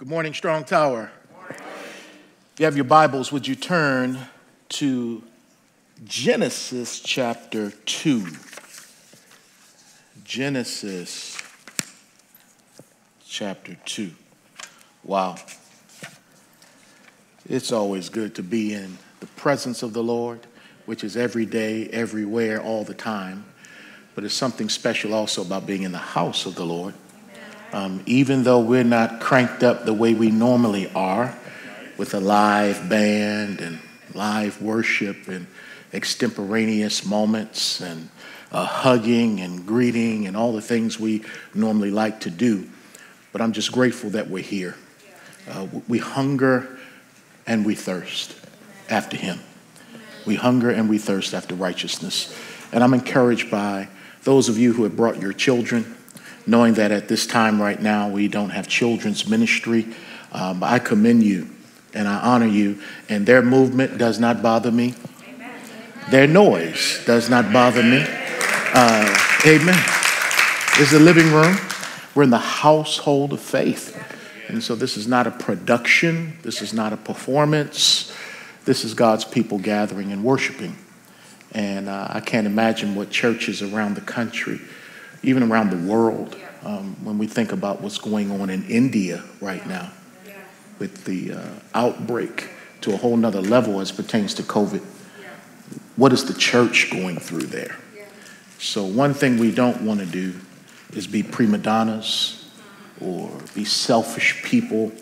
Good morning, Strong Tower. If you have your Bibles, would you turn to Genesis chapter 2? Genesis chapter 2. Wow. It's always good to be in the presence of the Lord, which is every day, everywhere, all the time. But it's something special also about being in the house of the Lord um, even though we're not cranked up the way we normally are with a live band and live worship and extemporaneous moments and uh, hugging and greeting and all the things we normally like to do. But I'm just grateful that we're here. Uh, we hunger and we thirst after Him. We hunger and we thirst after righteousness. And I'm encouraged by those of you who have brought your children knowing that at this time right now we don't have children's ministry. Um, I commend you and I honor you, and their movement does not bother me. Their noise does not bother me. Uh, amen. Is the living room. We're in the household of faith. And so this is not a production, this is not a performance. This is God's people gathering and worshiping. And uh, I can't imagine what churches around the country even around the world, um, when we think about what's going on in India right now with the uh, outbreak to a whole nother level as pertains to COVID. What is the church going through there? So, one thing we don't want to do is be prima donnas or be selfish people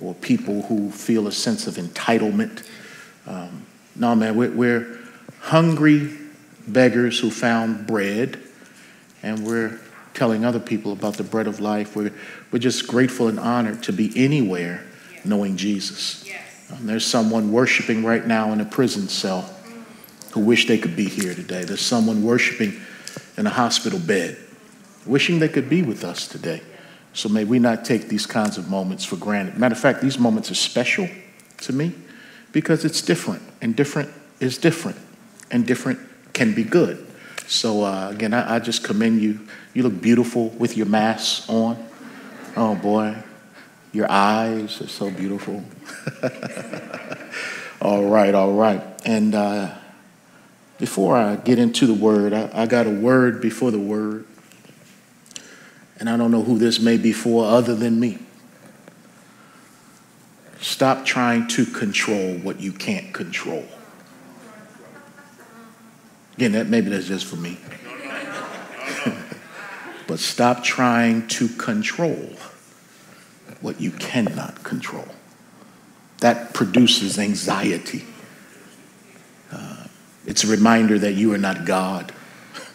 or people who feel a sense of entitlement. Um, no, man, we're, we're hungry beggars who found bread and we're telling other people about the bread of life. We're, we're just grateful and honored to be anywhere knowing Jesus. Um, there's someone worshiping right now in a prison cell who wish they could be here today. There's someone worshiping in a hospital bed, wishing they could be with us today. So may we not take these kinds of moments for granted. Matter of fact, these moments are special to me because it's different, and different is different, and different can be good. So uh, again, I, I, just commend you. You look beautiful with your mask on. Oh boy, your eyes are so beautiful. all right, all right. And uh, before I get into the word, I, I got a word before the word. And I don't know who this may be for other than me. Stop trying to control what you can't control. Again, that maybe that's just for me. but stop trying to control what you cannot control. That produces anxiety. Uh, it's a reminder that you are not God.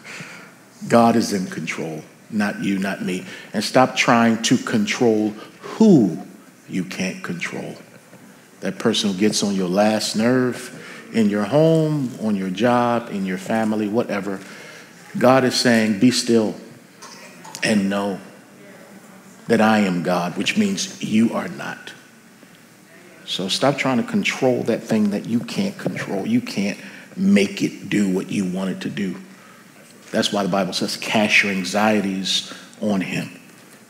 God is in control, not you, not me. And stop trying to control who you can't control. That person who gets on your last nerve, in your home, on your job, in your family, whatever. God is saying, Be still and know that I am God, which means you are not. So stop trying to control that thing that you can't control. You can't make it do what you want it to do. That's why the Bible says, Cast your anxieties on Him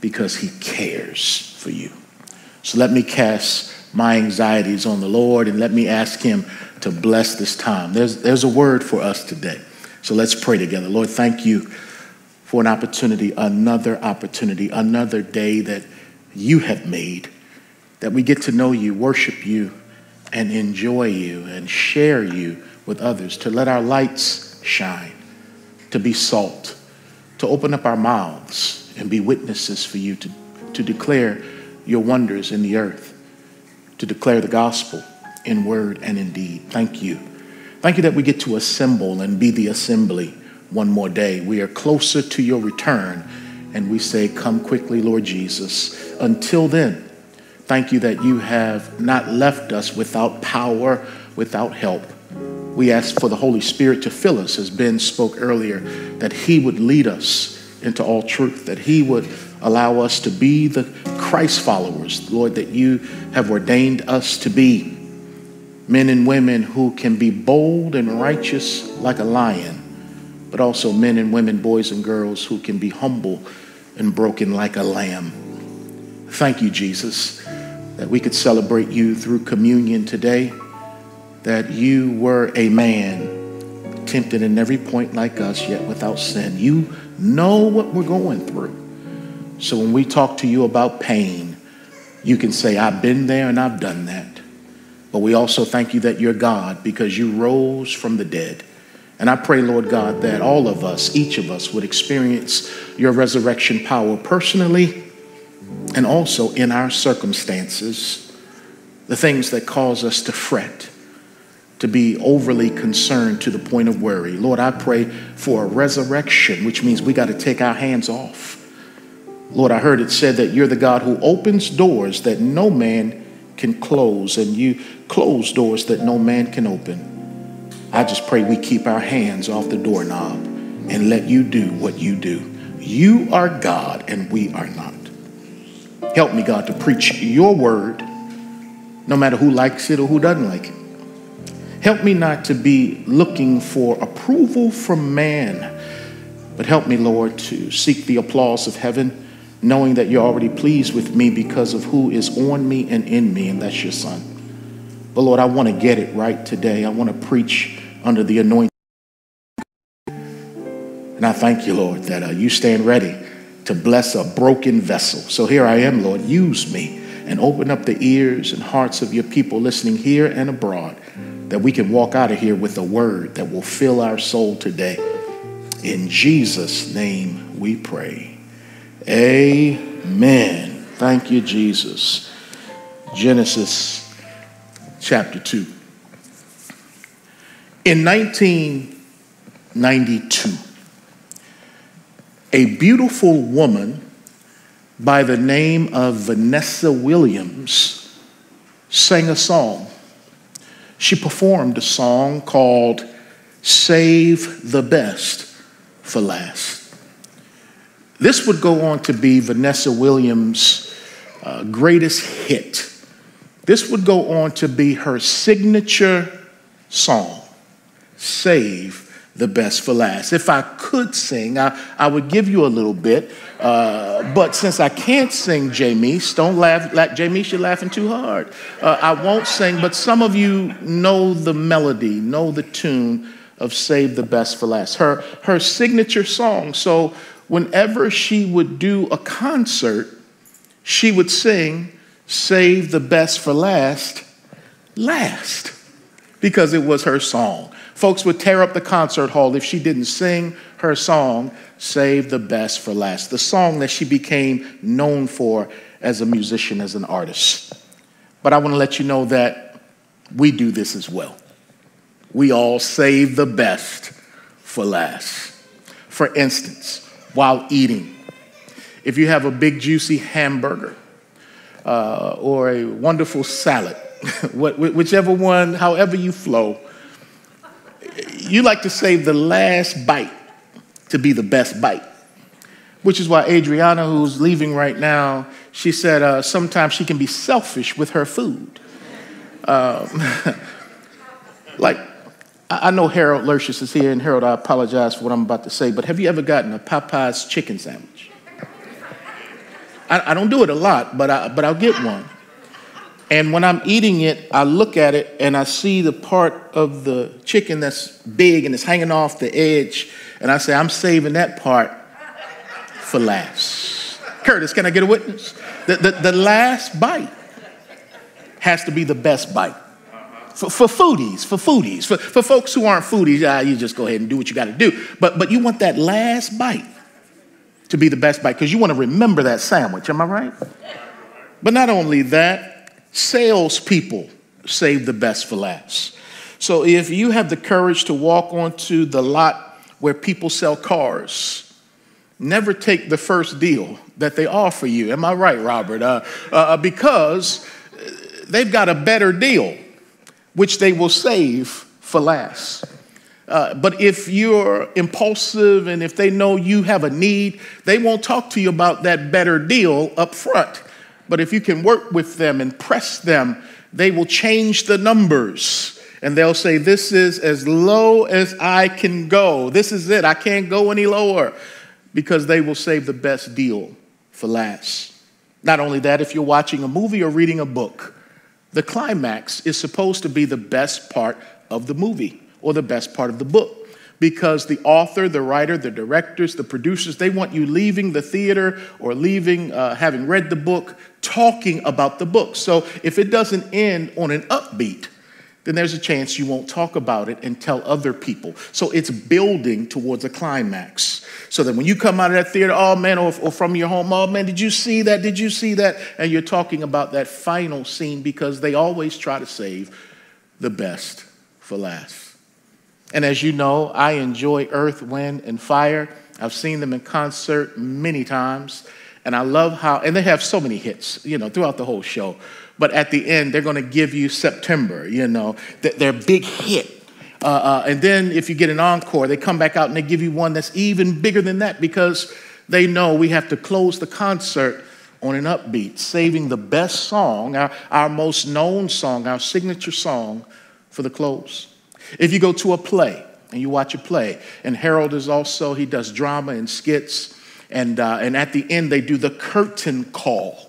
because He cares for you. So let me cast my anxieties on the Lord and let me ask Him to bless this time. There's, there's a word for us today. So let's pray together. Lord, thank you for an opportunity, another opportunity, another day that you have made, that we get to know you, worship you, and enjoy you and share you with others, to let our lights shine, to be salt, to open up our mouths and be witnesses for you, to, to declare your wonders in the earth, to declare the gospel in word and in deed. Thank you. Thank you that we get to assemble and be the assembly one more day. We are closer to your return, and we say, Come quickly, Lord Jesus. Until then, thank you that you have not left us without power, without help. We ask for the Holy Spirit to fill us, as Ben spoke earlier, that He would lead us into all truth, that He would allow us to be the Christ followers, Lord, that you have ordained us to be men and women who can be bold and righteous like a lion, but also men and women, boys and girls who can be humble and broken like a lamb. Thank you, Jesus, that we could celebrate you through communion today, that you were a man tempted in every point like us, yet without sin. You know what we're going through. So when we talk to you about pain, you can say, I've been there and I've done that. But we also thank you that you're God because you rose from the dead. And I pray, Lord God, that all of us, each of us, would experience your resurrection power personally and also in our circumstances, the things that cause us to fret, to be overly concerned to the point of worry. Lord, I pray for a resurrection, which means we got to take our hands off. Lord, I heard it said that you're the God who opens doors that no man can close, and you close doors that no man can open. I just pray we keep our hands off the doorknob and let you do what you do. You are God and we are not. Help me, God, to preach your word, no matter who likes it or who doesn't like it. Help me not to be looking for approval from man, but help me, Lord, to seek the applause of heaven knowing that you're already pleased with me because of who is on me and in me, and that's your son. But Lord, I want to get it right today. I want to preach under the anointing. And I thank you, Lord, that uh, you stand ready to bless a broken vessel. So here I am, Lord. Use me and open up the ears and hearts of your people listening here and abroad that we can walk out of here with a word that will fill our soul today. In Jesus' name we pray. Amen. Thank you, Jesus. Genesis chapter 2. In 1992, a beautiful woman by the name of Vanessa Williams sang a song. She performed a song called Save the Best for Last. This would go on to be Vanessa Williams' uh, greatest hit. This would go on to be her signature song, Save the Best for Last. If I could sing, I, I would give you a little bit. Uh, but since I can't sing, Jamie, don't laugh. La- Jamie, you're laughing too hard. Uh, I won't sing, but some of you know the melody, know the tune of Save the Best for Last, her, her signature song. So whenever she would do a concert, she would sing, Save the Best for Last, last, because it was her song. Folks would tear up the concert hall if she didn't sing her song, Save the Best for Last, the song that she became known for as a musician, as an artist. But I want to let you know that we do this as well. We all save the best for last. For instance, while eating. If you have a big, juicy hamburger uh, or a wonderful salad, whichever one, however you flow, you like to save the last bite to be the best bite. Which is why Adriana, who's leaving right now, she said uh, sometimes she can be selfish with her food. Um, like I know Harold Lurchus is here, and Harold, I apologize for what I'm about to say, but have you ever gotten a Popeye's chicken sandwich? I, I don't do it a lot, but, I, but I'll get one. And when I'm eating it, I look at it and I see the part of the chicken that's big and it's hanging off the edge, and I say, I'm saving that part for last. Curtis, can I get a witness? The, the, the last bite has to be the best bite for, for foodies, for foodies, for, for folks who aren't foodies, ah, you just go ahead and do what you got to do. But, but you want that last bite to be the best bite because you want to remember that sandwich. Am I right? But not only that, salespeople save the best for last. So if you have the courage to walk onto the lot where people sell cars, never take the first deal that they offer you. Am I right, Robert? Uh, uh, because they've got a better deal which they will save for last. Uh, but if you're impulsive and if they know you have a need, they won't talk to you about that better deal up front. But if you can work with them and press them, they will change the numbers and they'll say, This is as low as I can go. This is it. I can't go any lower because they will save the best deal for last. Not only that, if you're watching a movie or reading a book, the climax is supposed to be the best part of the movie or the best part of the book because the author, the writer, the directors, the producers, they want you leaving the theater or leaving, uh, having read the book, talking about the book. So if it doesn't end on an upbeat, then there's a chance you won't talk about it and tell other people. So it's building towards a climax. So that when you come out of that theater, oh man, or, or, from your home, oh man, did you see that? Did you see that? And you're talking about that final scene because they always try to save the best for last. And as you know, I enjoy Earth, Wind, and Fire. I've seen them in concert many times. And I love how, and they have so many hits, you know, throughout the whole show. But at the end, they're going to give you September, you know, their big hit. Uh, uh, and then if you get an encore, they come back out and they give you one that's even bigger than that because they know we have to close the concert on an upbeat, saving the best song, our, our most known song, our signature song for the close. If you go to a play and you watch a play, and Harold is also, he does drama and skits, and, uh, and at the end they do the curtain call.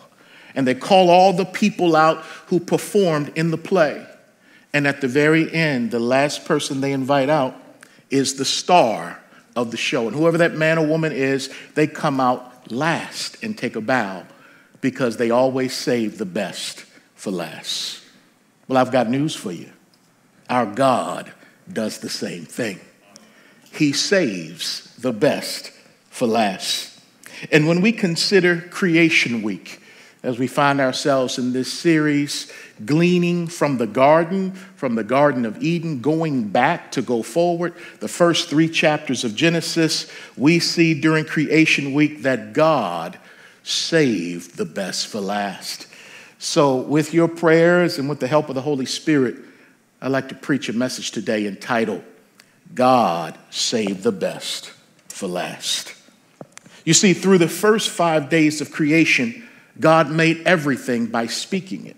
And they call all the people out who performed in the play. And at the very end, the last person they invite out is the star of the show. And whoever that man or woman is, they come out last and take a bow because they always save the best for last. Well, I've got news for you. Our God does the same thing. He saves the best for last. And when we consider Creation Week, as we find ourselves in this series, gleaning from the garden, from the Garden of Eden, going back to go forward, the first three chapters of Genesis, we see during Creation Week that God saved the best for last. So, with your prayers and with the help of the Holy Spirit, I'd like to preach a message today entitled, God Saved the Best for Last. You see, through the first five days of creation, God made everything by speaking it.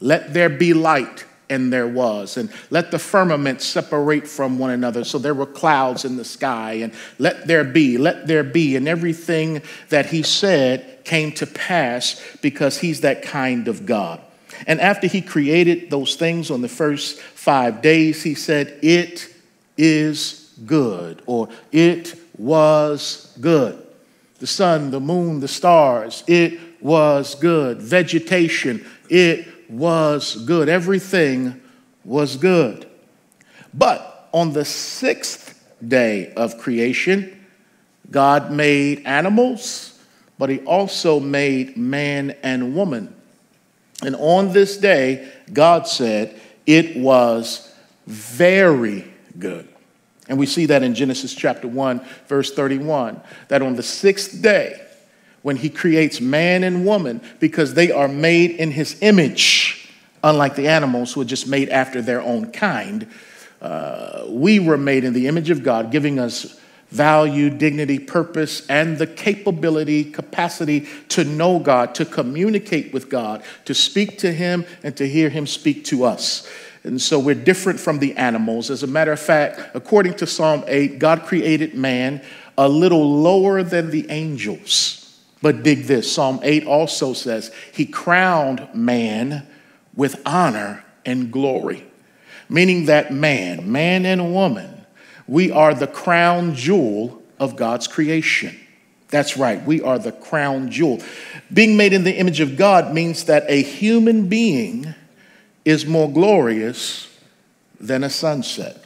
Let there be light, and there was. And let the firmament separate from one another. So there were clouds in the sky, and let there be, let there be. And everything that he said came to pass because he's that kind of God. And after he created those things on the first five days, he said, It is good, or it was good. The sun, the moon, the stars, it was good. Vegetation, it was good. Everything was good. But on the sixth day of creation, God made animals, but he also made man and woman. And on this day, God said, it was very good. And we see that in Genesis chapter 1, verse 31, that on the sixth day, when he creates man and woman, because they are made in his image, unlike the animals who are just made after their own kind, uh, we were made in the image of God, giving us value, dignity, purpose, and the capability, capacity to know God, to communicate with God, to speak to Him, and to hear Him speak to us. And so we're different from the animals. As a matter of fact, according to Psalm 8, God created man a little lower than the angels. But dig this Psalm 8 also says, He crowned man with honor and glory, meaning that man, man and woman, we are the crown jewel of God's creation. That's right, we are the crown jewel. Being made in the image of God means that a human being is more glorious than a sunset.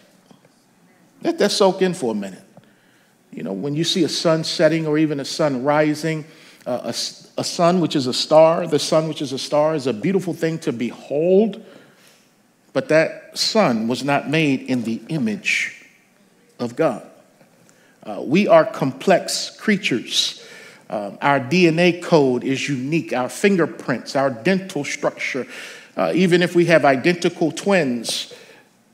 Let that soak in for a minute. You know, when you see a sun setting or even a sun rising, a, a sun which is a star, the sun which is a star is a beautiful thing to behold, but that sun was not made in the image of God. Uh, we are complex creatures. Um, our DNA code is unique, our fingerprints, our dental structure. Uh, even if we have identical twins,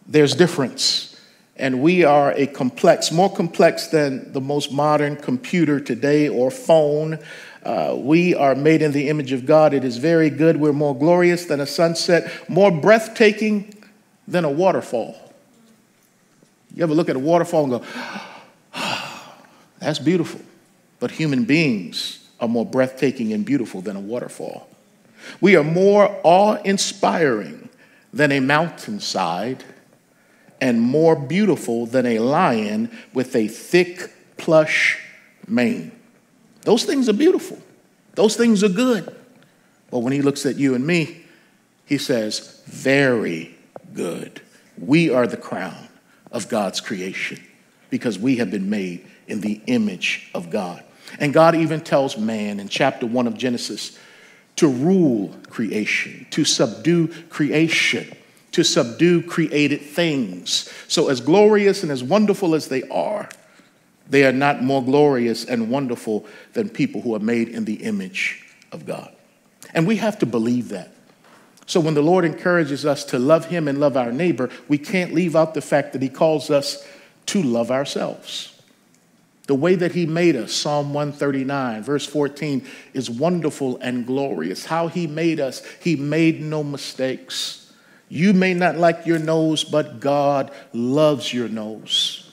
there's difference. And we are a complex, more complex than the most modern computer today or phone. Uh, we are made in the image of God. It is very good. We're more glorious than a sunset, more breathtaking than a waterfall. You ever look at a waterfall and go, that's beautiful. But human beings are more breathtaking and beautiful than a waterfall. We are more awe inspiring than a mountainside and more beautiful than a lion with a thick, plush mane. Those things are beautiful. Those things are good. But when he looks at you and me, he says, Very good. We are the crown of God's creation because we have been made in the image of God. And God even tells man in chapter 1 of Genesis to rule creation, to subdue creation, to subdue created things. So, as glorious and as wonderful as they are, they are not more glorious and wonderful than people who are made in the image of God. And we have to believe that. So when the Lord encourages us to love Him and love our neighbor, we can't leave out the fact that He calls us to love ourselves. The way that He made us, Psalm 139, verse 14, is wonderful and glorious. How He made us, He made no mistakes. You may not like your nose, but God loves your nose.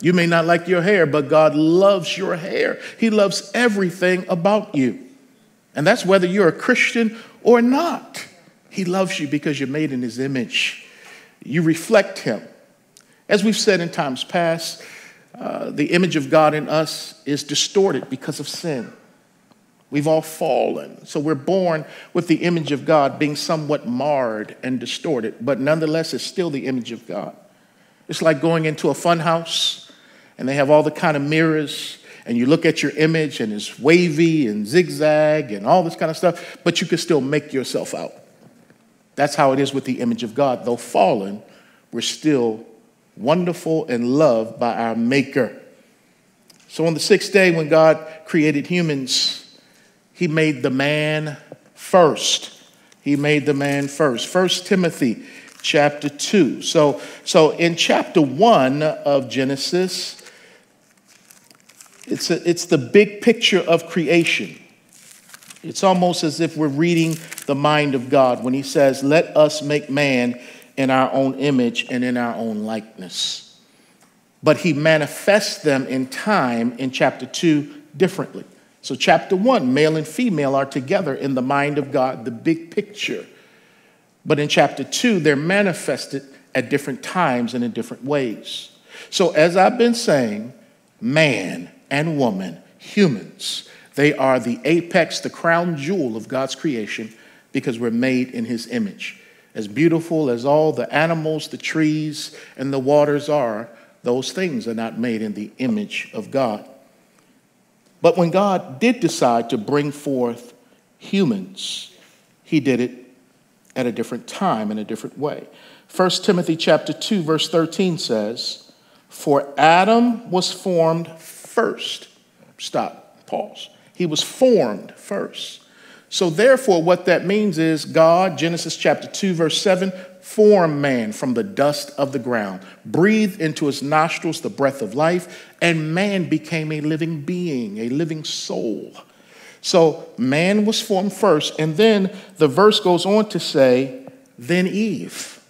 You may not like your hair, but God loves your hair. He loves everything about you. And that's whether you're a Christian or not. He loves you because you're made in His image. You reflect Him. As we've said in times past, uh, the image of God in us is distorted because of sin. We've all fallen. So we're born with the image of God being somewhat marred and distorted, but nonetheless, it's still the image of God. It's like going into a fun house and they have all the kind of mirrors and you look at your image and it's wavy and zigzag and all this kind of stuff, but you can still make yourself out. That's how it is with the image of God. Though fallen, we're still wonderful and loved by our Maker. So on the sixth day, when God created humans, He made the man first. He made the man first. First Timothy chapter 2. So, so in chapter 1 of Genesis, it's, a, it's the big picture of creation. It's almost as if we're reading the mind of God when he says, Let us make man in our own image and in our own likeness. But he manifests them in time in chapter 2 differently. So, chapter 1, male and female are together in the mind of God, the big picture. But in chapter 2, they're manifested at different times and in different ways. So, as I've been saying, man and woman, humans, they are the apex, the crown jewel of God's creation because we're made in his image. As beautiful as all the animals, the trees, and the waters are, those things are not made in the image of God. But when God did decide to bring forth humans, he did it at a different time in a different way. 1 Timothy chapter 2 verse 13 says, "For Adam was formed first." Stop. Pause. He was formed first. So, therefore, what that means is God, Genesis chapter 2, verse 7, formed man from the dust of the ground, breathed into his nostrils the breath of life, and man became a living being, a living soul. So, man was formed first, and then the verse goes on to say, then Eve.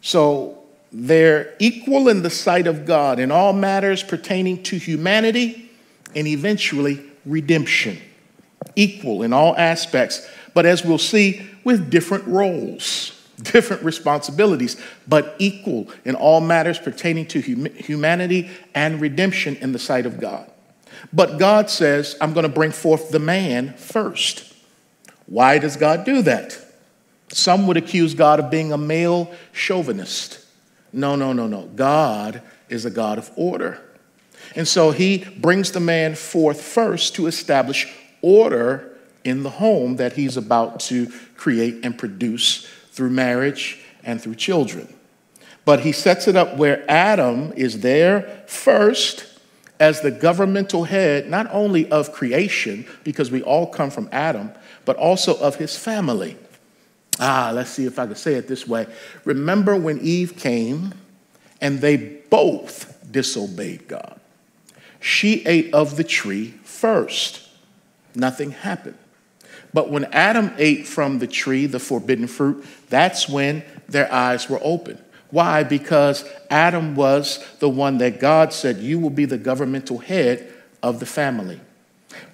So, they're equal in the sight of God in all matters pertaining to humanity and eventually redemption, equal in all aspects, but as we'll see, with different roles, different responsibilities, but equal in all matters pertaining to hum- humanity and redemption in the sight of God. But God says, I'm going to bring forth the man first. Why does God do that? Some would accuse God of being a male chauvinist. No, no, no, no. God is a God of order. And so he brings the man forth first to establish order in the home that he's about to create and produce through marriage and through children. But he sets it up where Adam is there first as the governmental head, not only of creation, because we all come from Adam, but also of his family. Ah, let's see if I can say it this way. Remember when Eve came and they both disobeyed God? She ate of the tree first. Nothing happened. But when Adam ate from the tree, the forbidden fruit, that's when their eyes were open. Why? Because Adam was the one that God said, You will be the governmental head of the family.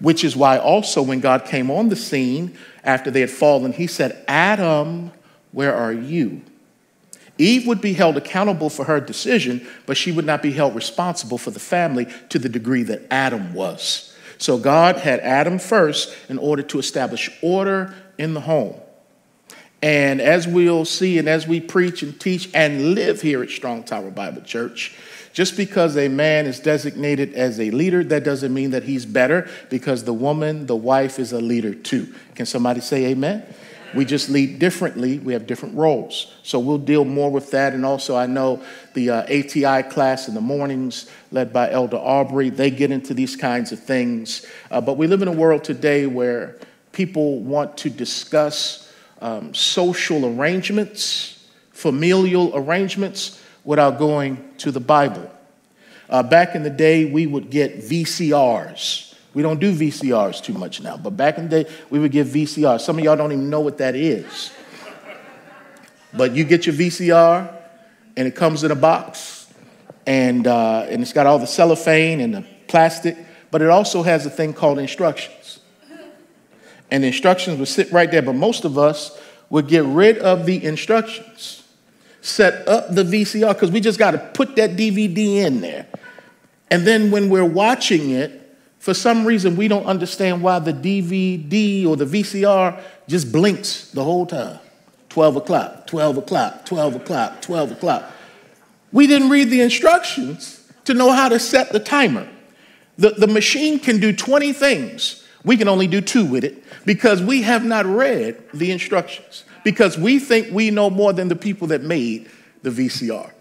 Which is why also when God came on the scene after they had fallen, he said, Adam, where are you? Eve would be held accountable for her decision, but she would not be held responsible for the family to the degree that Adam was. So God had Adam first in order to establish order in the home. And as we'll see, and as we preach and teach and live here at Strong Tower Bible Church, just because a man is designated as a leader, that doesn't mean that he's better because the woman, the wife, is a leader too. Can somebody say amen? We just lead differently. We have different roles. So we'll deal more with that. And also, I know the uh, ATI class in the mornings, led by Elder Aubrey, they get into these kinds of things. Uh, but we live in a world today where people want to discuss um, social arrangements, familial arrangements, without going to the Bible. Uh, back in the day, we would get VCRs we don't do VCRs too much now, but back in the day, we would get VCRs. Some of y'all don't even know what that is. But you get your VCR, and it comes in a box, and, uh, and it's got all the cellophane and the plastic, but it also has a thing called instructions. And the instructions would sit right there, but most of us would get rid of the instructions, set up the VCR, because we just got to put that DVD in there. And then when we're watching it, for some reason, we don't understand why the DVD or the VCR just blinks the whole time 12 o'clock, 12 o'clock, 12 o'clock, 12 o'clock. We didn't read the instructions to know how to set the timer. The, the machine can do 20 things. We can only do two with it because we have not read the instructions, because we think we know more than the people that made the VCR.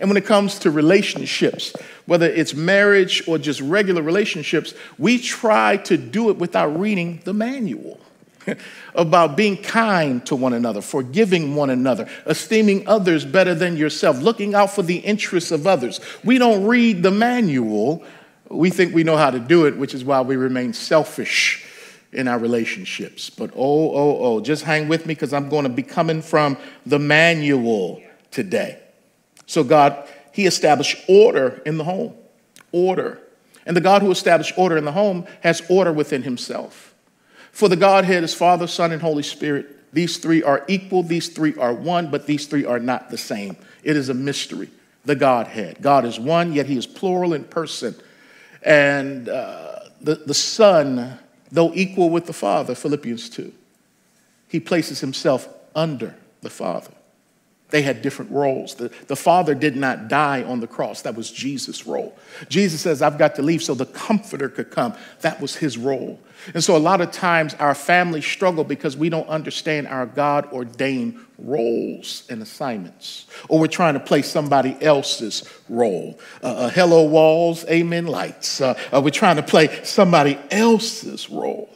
And when it comes to relationships, whether it's marriage or just regular relationships, we try to do it without reading the manual about being kind to one another, forgiving one another, esteeming others better than yourself, looking out for the interests of others. We don't read the manual. We think we know how to do it, which is why we remain selfish in our relationships. But oh, oh, oh, just hang with me because I'm going to be coming from the manual today. So God, He established order in the home. Order. And the God who established order in the home has order within Himself. For the Godhead is Father, Son, and Holy Spirit. These three are equal, these three are one, but these three are not the same. It is a mystery, the Godhead. God is one, yet He is plural in person. And uh, the, the Son, though equal with the Father, Philippians 2, He places Himself under the Father. They had different roles. The, the Father did not die on the cross. That was Jesus' role. Jesus says, I've got to leave so the Comforter could come. That was his role. And so a lot of times our families struggle because we don't understand our God ordained roles and assignments. Or we're trying to play somebody else's role. Uh, uh, hello, walls, amen, lights. Uh, uh we're trying to play somebody else's role.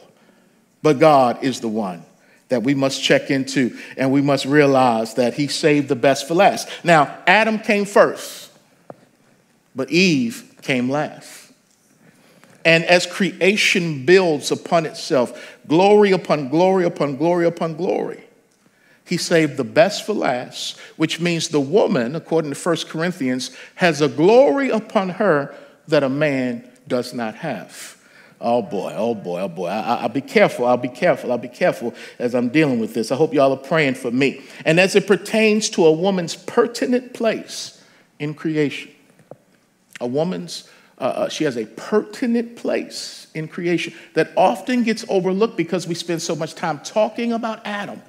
But God is the one that we must check into and we must realize that he saved the best for last. Now, Adam came first, but Eve came last. And as creation builds upon itself, glory upon glory upon glory upon glory, he saved the best for last, which means the woman, according to 1 Corinthians, has a glory upon her that a man does not have. Oh boy, oh boy, oh boy. I, will be careful, I'll be careful, I'll be careful as I'm dealing with this. I hope y'all are praying for me. And as it pertains to a woman's pertinent place in creation, a woman's, uh, uh, she has a pertinent place in creation that often gets overlooked because we spend so much time talking about Adam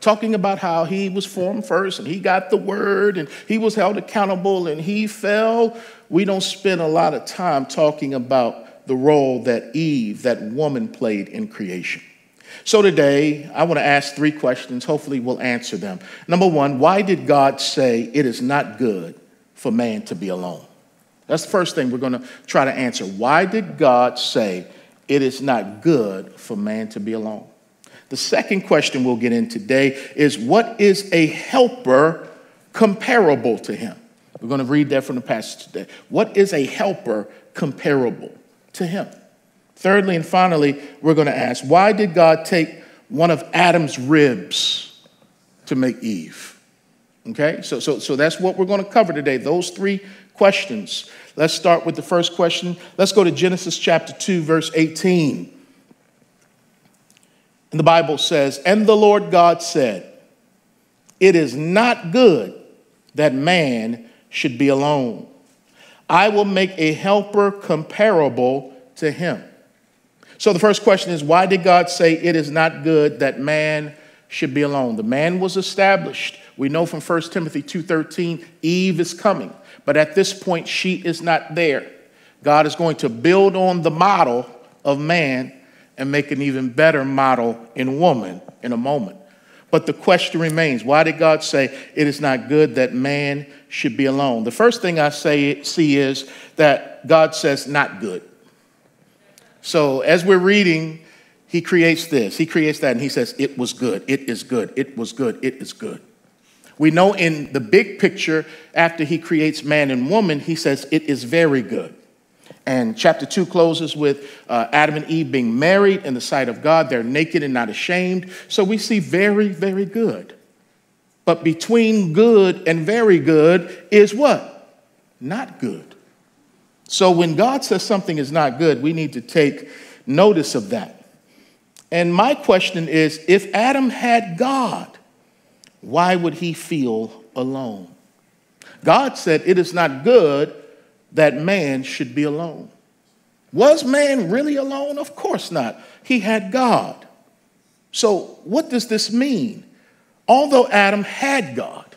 talking about how he was formed first and he got the word and he was held accountable and he fell. We don't spend a lot of time talking about the role that Eve, that woman, played in creation. So today, I want to ask three questions. Hopefully, we'll answer them. Number one, why did God say it is not good for man to be alone? That's the first thing we're going to try to answer. Why did God say it is not good for man to be alone? The second question we'll get in today is what is a helper comparable to him? We're going to read that from the passage today. What is a helper comparable to him. Thirdly and finally, we're going to ask why did God take one of Adam's ribs to make Eve? Okay, so, so, so that's what we're going to cover today, those three questions. Let's start with the first question. Let's go to Genesis chapter 2, verse 18. And the Bible says, And the Lord God said, It is not good that man should be alone. I will make a helper comparable to him. So the first question is why did God say it is not good that man should be alone? The man was established. We know from 1 Timothy 2:13 Eve is coming, but at this point she is not there. God is going to build on the model of man and make an even better model in woman in a moment. But the question remains why did God say it is not good that man should be alone? The first thing I say, see is that God says not good. So as we're reading, he creates this, he creates that, and he says, It was good, it is good, it was good, it is good. We know in the big picture, after he creates man and woman, he says, It is very good. And chapter 2 closes with uh, Adam and Eve being married in the sight of God. They're naked and not ashamed. So we see very, very good. But between good and very good is what? Not good. So when God says something is not good, we need to take notice of that. And my question is if Adam had God, why would he feel alone? God said, It is not good that man should be alone. Was man really alone? Of course not. He had God. So, what does this mean? Although Adam had God,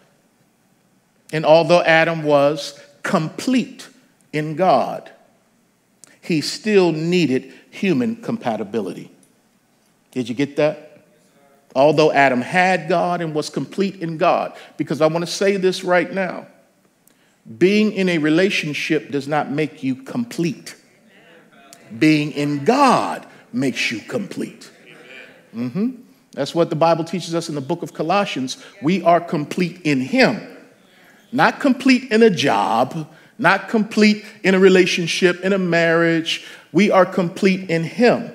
and although Adam was complete, in God, he still needed human compatibility. Did you get that? Although Adam had God and was complete in God, because I want to say this right now being in a relationship does not make you complete, being in God makes you complete. Mm-hmm. That's what the Bible teaches us in the book of Colossians. We are complete in Him, not complete in a job, not complete in a relationship, in a marriage. We are complete in Him.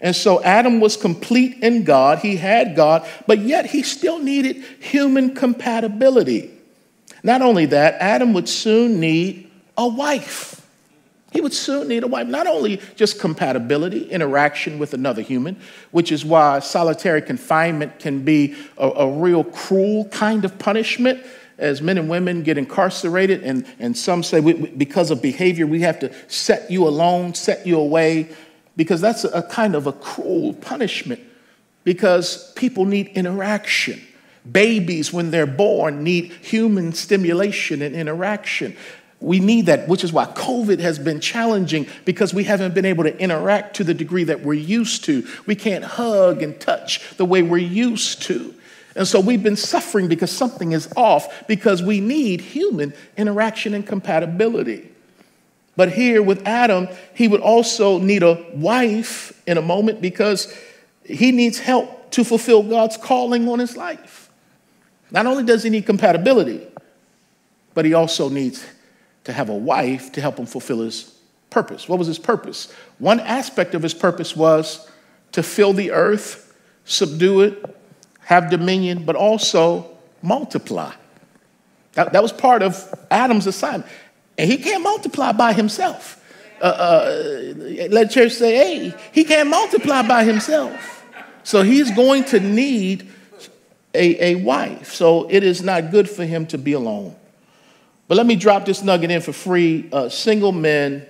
And so Adam was complete in God. He had God, but yet he still needed human compatibility. Not only that, Adam would soon need a wife. He would soon need a wife. Not only just compatibility, interaction with another human, which is why solitary confinement can be a, a real cruel kind of punishment as men and women get incarcerated, and, and some say we, because of behavior, we have to set you alone, set you away, because that's a kind of a cruel punishment, because people need interaction. Babies, when they're born, need human stimulation and interaction. We need that, which is why COVID has been challenging because we haven't been able to interact to the degree that we're used to. We can't hug and touch the way we're used to. And so we've been suffering because something is off because we need human interaction and compatibility. But here with Adam, he would also need a wife in a moment because he needs help to fulfill God's calling on his life. Not only does he need compatibility, but he also needs to have a wife to help him fulfill his purpose. What was his purpose? One aspect of his purpose was to fill the earth, subdue it, have dominion, but also multiply. That, that was part of Adam's assignment. And he can't multiply by himself. Uh, uh, let church say, hey, he can't multiply by himself. So he's going to need a, a wife. So it is not good for him to be alone. But let me drop this nugget in for free. Uh, single men,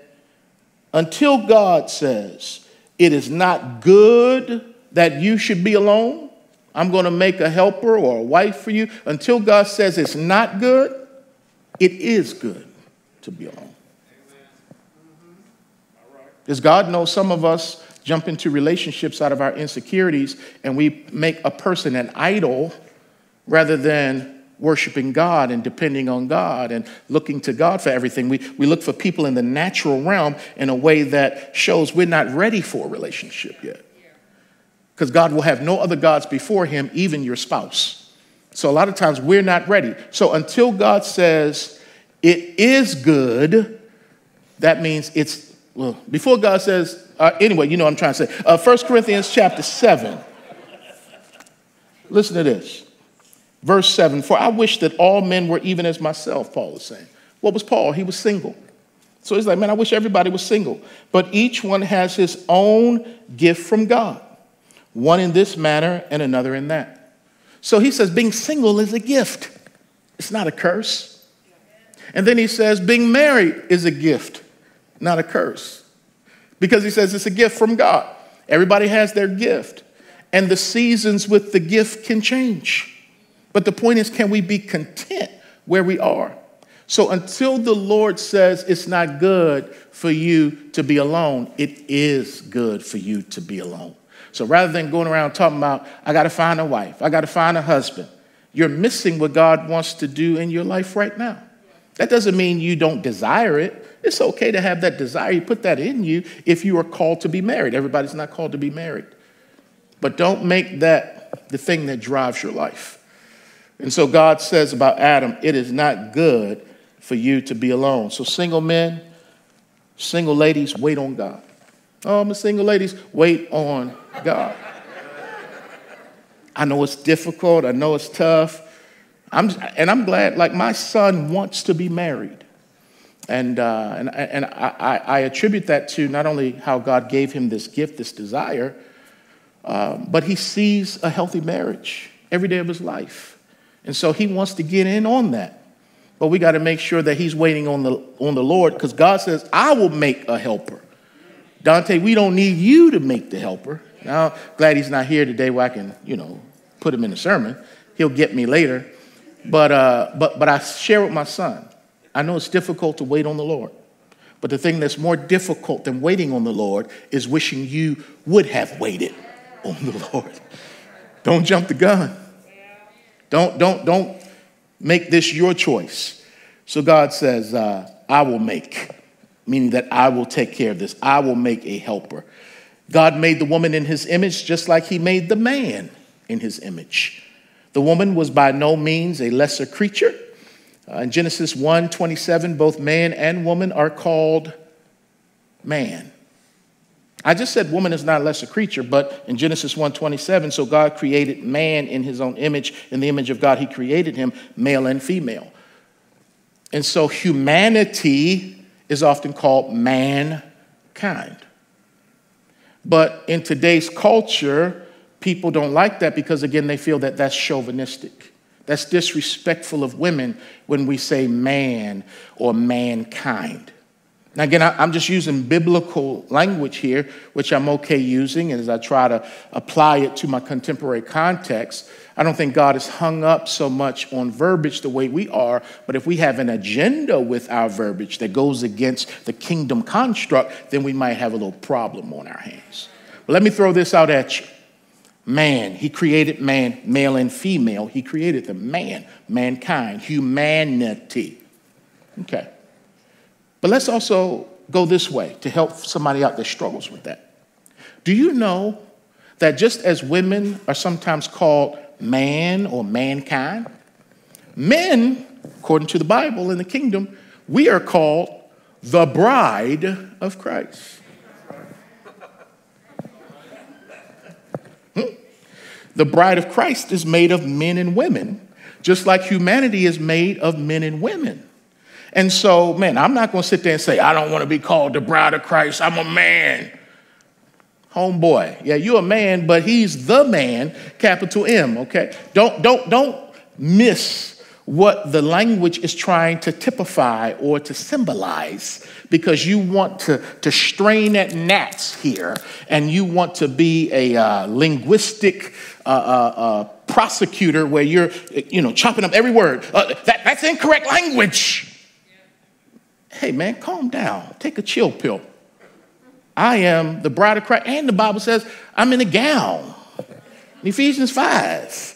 until God says it is not good that you should be alone, I'm going to make a helper or a wife for you. Until God says it's not good, it is good to be alone. Because God knows some of us jump into relationships out of our insecurities and we make a person an idol rather than worshiping God and depending on God and looking to God for everything. We, we look for people in the natural realm in a way that shows we're not ready for a relationship yet because God will have no other gods before him, even your spouse. So a lot of times we're not ready. So until God says it is good, that means it's, well, before God says, uh, anyway, you know what I'm trying to say. Uh, 1 Corinthians chapter 7. Listen to this. Verse 7 For I wish that all men were even as myself, Paul is saying. What was Paul? He was single. So he's like, man, I wish everybody was single. But each one has his own gift from God, one in this manner and another in that. So he says, being single is a gift, it's not a curse. And then he says, being married is a gift, not a curse. Because he says it's a gift from God. Everybody has their gift. And the seasons with the gift can change. But the point is, can we be content where we are? So until the Lord says it's not good for you to be alone, it is good for you to be alone. So rather than going around talking about, I got to find a wife, I got to find a husband, you're missing what God wants to do in your life right now. That doesn't mean you don't desire it. It's okay to have that desire. You put that in you if you are called to be married. Everybody's not called to be married. But don't make that the thing that drives your life. And so God says about Adam, it is not good for you to be alone. So, single men, single ladies, wait on God. Oh, I'm a single ladies, wait on God. I know it's difficult, I know it's tough. I'm, and I'm glad, like, my son wants to be married. And, uh, and, and I, I, attribute that to not only how God gave him this gift, this desire, uh, but he sees a healthy marriage every day of his life. And so he wants to get in on that. But we got to make sure that he's waiting on the, on the Lord because God says, I will make a helper. Dante, we don't need you to make the helper. Now, glad he's not here today where I can, you know, put him in a sermon. He'll get me later. But, uh, but, but I share with my son. I know it's difficult to wait on the Lord. But the thing that's more difficult than waiting on the Lord is wishing you would have waited on the Lord. Don't jump the gun. Don't, don't, don't make this your choice. So God says, uh, I will make, meaning that I will take care of this. I will make a helper. God made the woman in his image just like he made the man in his image. The woman was by no means a lesser creature. Uh, in Genesis 1 27, both man and woman are called man. I just said woman is not less a lesser creature, but in Genesis 1:27, so God created man in his own image, in the image of God he created him, male and female. And so humanity is often called mankind. But in today's culture, people don't like that because again they feel that that's chauvinistic. That's disrespectful of women when we say man or mankind. Now, again, I'm just using biblical language here, which I'm okay using as I try to apply it to my contemporary context. I don't think God is hung up so much on verbiage the way we are, but if we have an agenda with our verbiage that goes against the kingdom construct, then we might have a little problem on our hands. But let me throw this out at you. Man, he created man, male and female. He created the man, mankind, humanity. Okay. But let's also go this way to help somebody out that struggles with that. Do you know that just as women are sometimes called man or mankind, men, according to the Bible in the kingdom, we are called the bride of Christ. The bride of Christ is made of men and women, just like humanity is made of men and women. And so, man, I'm not going to sit there and say, I don't want to be called the bride of Christ. I'm a man. Homeboy, yeah, you're a man, but he's the man, capital M, okay? Don't, don't, don't miss what the language is trying to typify or to symbolize because you want to, to strain at gnats here and you want to be a uh, linguistic uh, uh, uh prosecutor where you're you know chopping up every word uh, that, that's incorrect language hey man, calm down. Take a chill pill. I am the bride of Christ. And the Bible says I'm in a gown. Ephesians 5.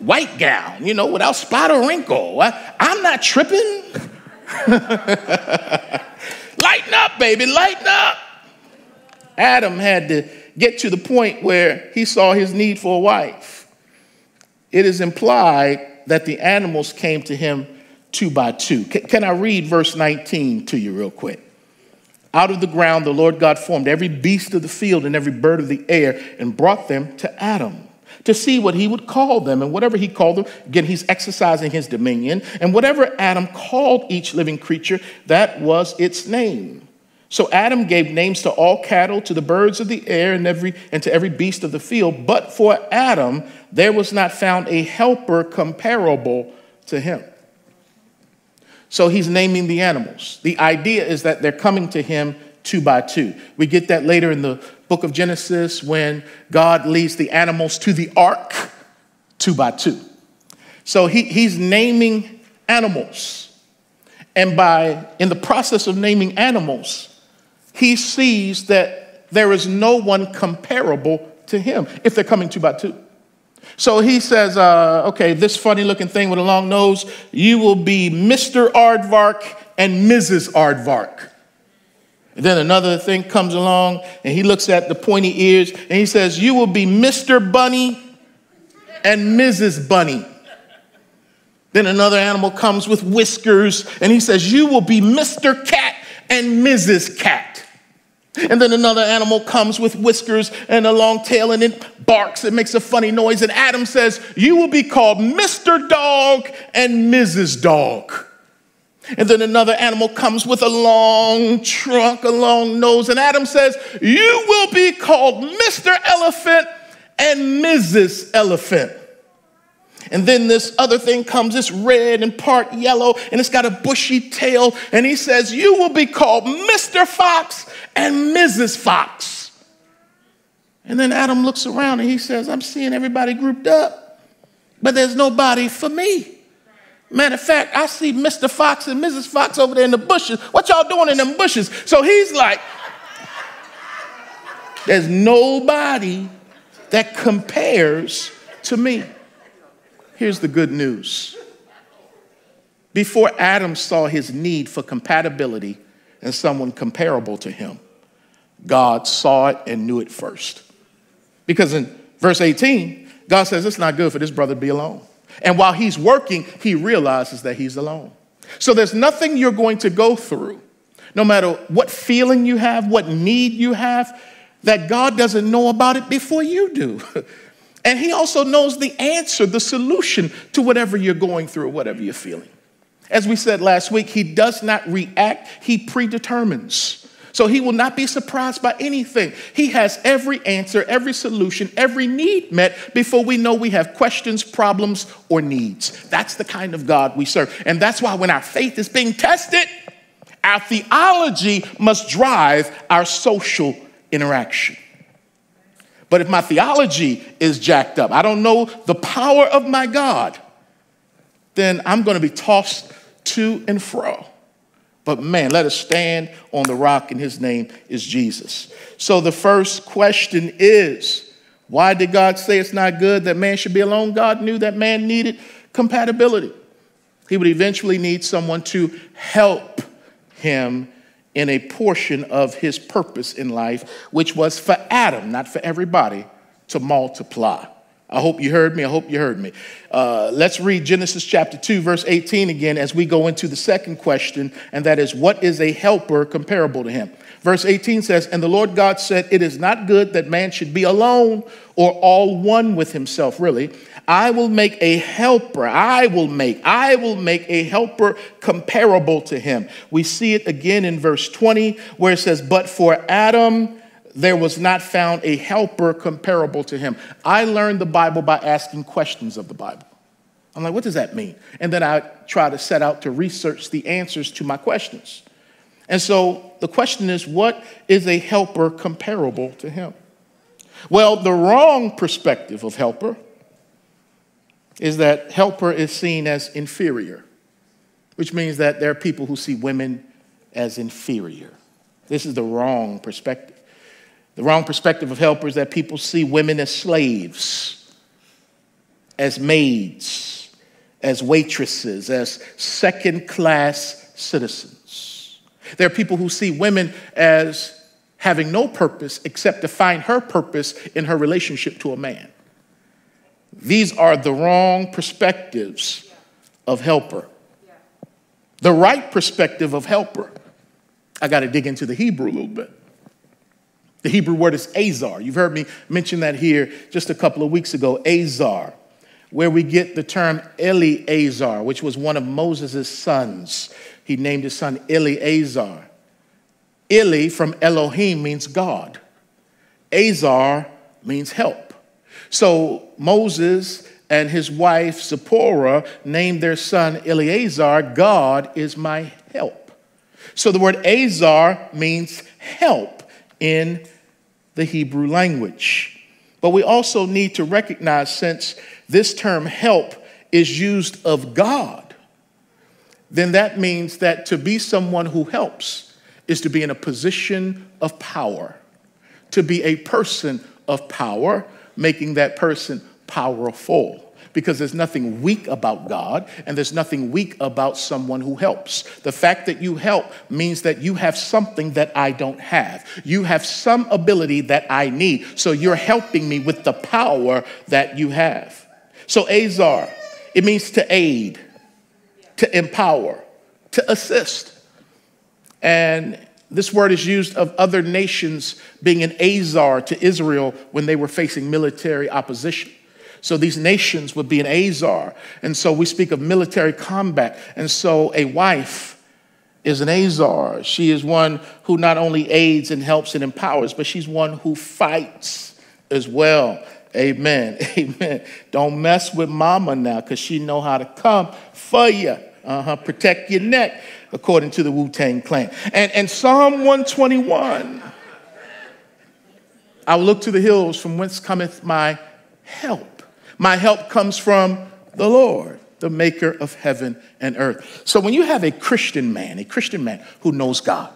White gown, you know, without spot or wrinkle. I, I'm not tripping. lighten up, baby, lighten up. Adam had to get to the point where he saw his need for a wife. It is implied that the animals came to him two by two. Can I read verse 19 to you real quick? Out of the ground, the Lord God formed every beast of the field and every bird of the air and brought them to Adam. to see what he would call them. And whatever he called them, again, he's exercising his dominion. And whatever Adam called each living creature, that was its name. So Adam gave names to all cattle, to the birds of the air, and, every, and to every beast of the field. But for Adam, there was not found a helper comparable to him. So he's naming the animals. The idea is that they're coming to him two by two. We get that later in the book of Genesis when God leads the animals to the ark two by two. So he, he's naming animals. And by, in the process of naming animals, he sees that there is no one comparable to him if they're coming two by two. So he says, uh, okay, this funny looking thing with a long nose, you will be Mr. Aardvark and Mrs. Aardvark. And then another thing comes along and he looks at the pointy ears and he says, You will be Mr. Bunny and Mrs. Bunny. Then another animal comes with whiskers and he says, You will be Mr. Cat and Mrs. Cat. And then another animal comes with whiskers and a long tail and it barks, it makes a funny noise. And Adam says, You will be called Mr. Dog and Mrs. Dog. And then another animal comes with a long trunk, a long nose. And Adam says, You will be called Mr. Elephant and Mrs. Elephant. And then this other thing comes, it's red and part yellow, and it's got a bushy tail. And he says, You will be called Mr. Fox and Mrs. Fox. And then Adam looks around and he says, I'm seeing everybody grouped up, but there's nobody for me. Matter of fact, I see Mr. Fox and Mrs. Fox over there in the bushes. What y'all doing in them bushes? So he's like, there's nobody that compares to me. Here's the good news. Before Adam saw his need for compatibility and someone comparable to him, God saw it and knew it first. Because in verse 18, God says, It's not good for this brother to be alone. And while he's working, he realizes that he's alone. So there's nothing you're going to go through, no matter what feeling you have, what need you have, that God doesn't know about it before you do. and he also knows the answer, the solution to whatever you're going through, whatever you're feeling. As we said last week, he does not react, he predetermines. So he will not be surprised by anything. He has every answer, every solution, every need met before we know we have questions, problems, or needs. That's the kind of God we serve. And that's why when our faith is being tested, our theology must drive our social interaction. But if my theology is jacked up, I don't know the power of my God, then I'm going to be tossed to and fro. But man, let us stand on the rock, and his name is Jesus. So the first question is why did God say it's not good that man should be alone? God knew that man needed compatibility. He would eventually need someone to help him in a portion of his purpose in life, which was for Adam, not for everybody, to multiply. I hope you heard me. I hope you heard me. Uh, let's read Genesis chapter 2, verse 18 again as we go into the second question, and that is, What is a helper comparable to him? Verse 18 says, And the Lord God said, It is not good that man should be alone or all one with himself, really. I will make a helper. I will make, I will make a helper comparable to him. We see it again in verse 20 where it says, But for Adam, there was not found a helper comparable to him. I learned the Bible by asking questions of the Bible. I'm like, what does that mean? And then I try to set out to research the answers to my questions. And so the question is, what is a helper comparable to him? Well, the wrong perspective of helper is that helper is seen as inferior, which means that there are people who see women as inferior. This is the wrong perspective. The wrong perspective of helpers that people see women as slaves, as maids, as waitresses, as second class citizens. There are people who see women as having no purpose except to find her purpose in her relationship to a man. These are the wrong perspectives of helper. The right perspective of helper, I got to dig into the Hebrew a little bit. The Hebrew word is azar. You've heard me mention that here just a couple of weeks ago, azar, where we get the term Eleazar, which was one of Moses' sons. He named his son Eleazar. Eli from Elohim means God. Azar means help. So Moses and his wife Zipporah named their son Eleazar, God is my help. So the word Azar means help in the Hebrew language. But we also need to recognize since this term help is used of God, then that means that to be someone who helps is to be in a position of power, to be a person of power, making that person powerful because there's nothing weak about God and there's nothing weak about someone who helps. The fact that you help means that you have something that I don't have. You have some ability that I need. So you're helping me with the power that you have. So Azar, it means to aid, to empower, to assist. And this word is used of other nations being an Azar to Israel when they were facing military opposition. So these nations would be an Azar. And so we speak of military combat. And so a wife is an Azar. She is one who not only aids and helps and empowers, but she's one who fights as well. Amen. Amen. Don't mess with mama now because she know how to come for you. Uh-huh. Protect your neck, according to the Wu-Tang Clan. And, and Psalm 121. I will look to the hills from whence cometh my help. My help comes from the Lord, the maker of heaven and earth. So when you have a Christian man, a Christian man who knows God,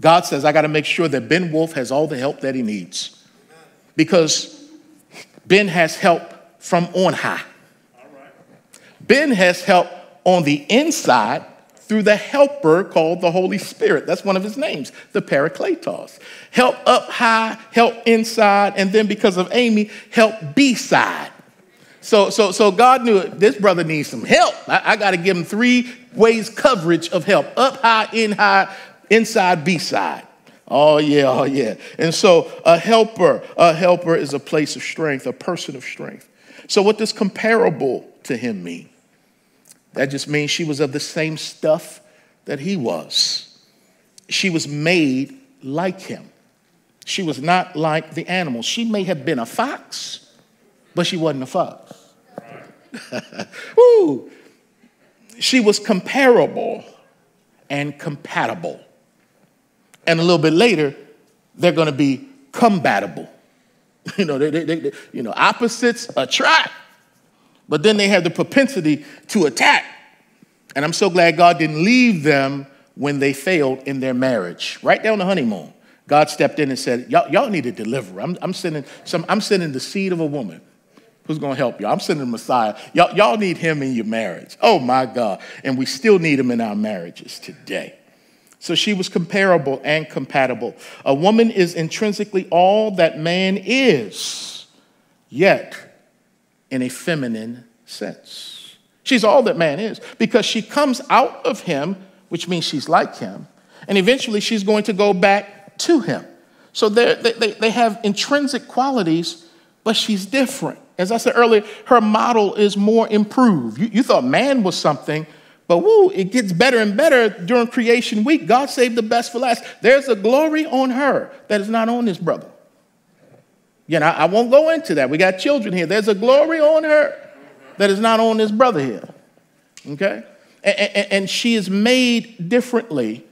God says, I got to make sure that Ben Wolf has all the help that he needs. Because Ben has help from on high. Ben has help on the inside through the helper called the Holy Spirit. That's one of his names, the Parakletos. Help up high, help inside, and then because of Amy, help beside. So, so, so God knew it. this brother needs some help. I, I got to give him three ways coverage of help up high, in high, inside, B side. Oh, yeah, oh, yeah. And so a helper, a helper is a place of strength, a person of strength. So, what does comparable to him mean? That just means she was of the same stuff that he was. She was made like him. She was not like the animals. She may have been a fox, but she wasn't a fox. Ooh. She was comparable and compatible. And a little bit later, they're going to be compatible. You know, they, they, they, you know, opposites attract, but then they have the propensity to attack. And I'm so glad God didn't leave them when they failed in their marriage. Right down the honeymoon, God stepped in and said, Y'all, y'all need a deliverer. I'm, I'm, sending some, I'm sending the seed of a woman who's going to help you. I'm sending the Messiah. Y'all, y'all need him in your marriage. Oh my God. And we still need him in our marriages today. So she was comparable and compatible. A woman is intrinsically all that man is, yet in a feminine sense. She's all that man is because she comes out of him, which means she's like him, and eventually she's going to go back to him. So they, they, they have intrinsic qualities, but she's different. As I said earlier, her model is more improved. You, you thought man was something, but woo, it gets better and better during creation week. God saved the best for last. There's a glory on her that is not on this brother. You know, I won't go into that. We got children here. There's a glory on her that is not on this brother here. Okay? And, and, and she is made differently,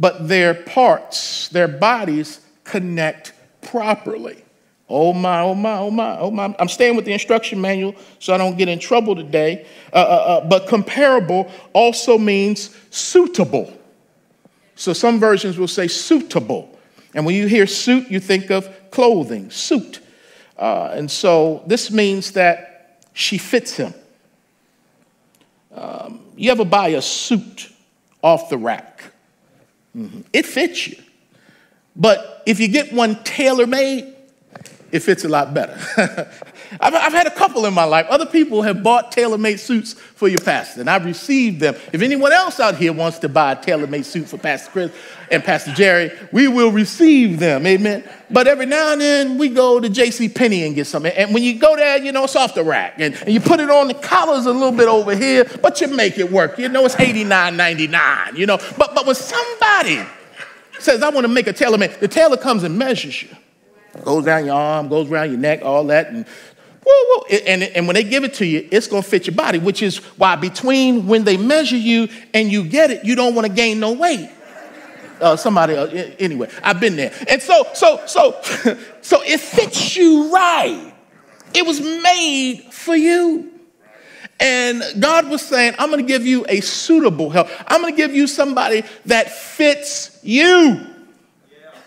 but their parts, their bodies connect properly. Oh my, oh my, oh my, oh my. I'm staying with the instruction manual so I don't get in trouble today. Uh, uh, uh, but comparable also means suitable. So some versions will say suitable. And when you hear suit, you think of clothing, suit. Uh, and so this means that she fits him. Um, you ever buy a suit off the rack? Mm-hmm. It fits you. But if you get one tailor made, it fits a lot better. I've, I've, had a couple in my life. Other people have bought tailor-made suits for your pastor, and I've received them. If anyone else out here wants to buy a tailor-made suit for Pastor Chris and Pastor Jerry, we will receive them. Amen. But every now and then we go to J.C. Penney and get something. And when you go there, you know, it's off the rack. And, and you put it on, the collar's a little bit over here, but you make it work. You know, it's $89.99, you know. But, but when somebody says, I want to make a tailor-made, the tailor comes and measures you. Goes down your arm, goes around your neck, all that, and woo, woo. And, and when they give it to you, it's going to fit your body, which is why between when they measure you and you get it, you don't want to gain no weight. Uh, somebody, uh, anyway, I've been there. And so, so, so, so it fits you right. It was made for you. And God was saying, I'm going to give you a suitable help. I'm going to give you somebody that fits you.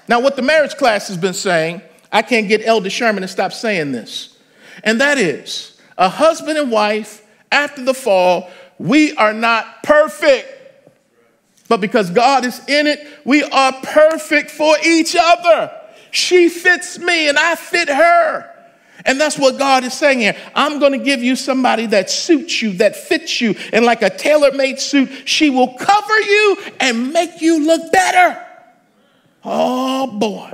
Now, what the marriage class has been saying, I can't get Elder Sherman to stop saying this. And that is a husband and wife after the fall, we are not perfect. But because God is in it, we are perfect for each other. She fits me and I fit her. And that's what God is saying here. I'm going to give you somebody that suits you, that fits you. And like a tailor made suit, she will cover you and make you look better. Oh, boy.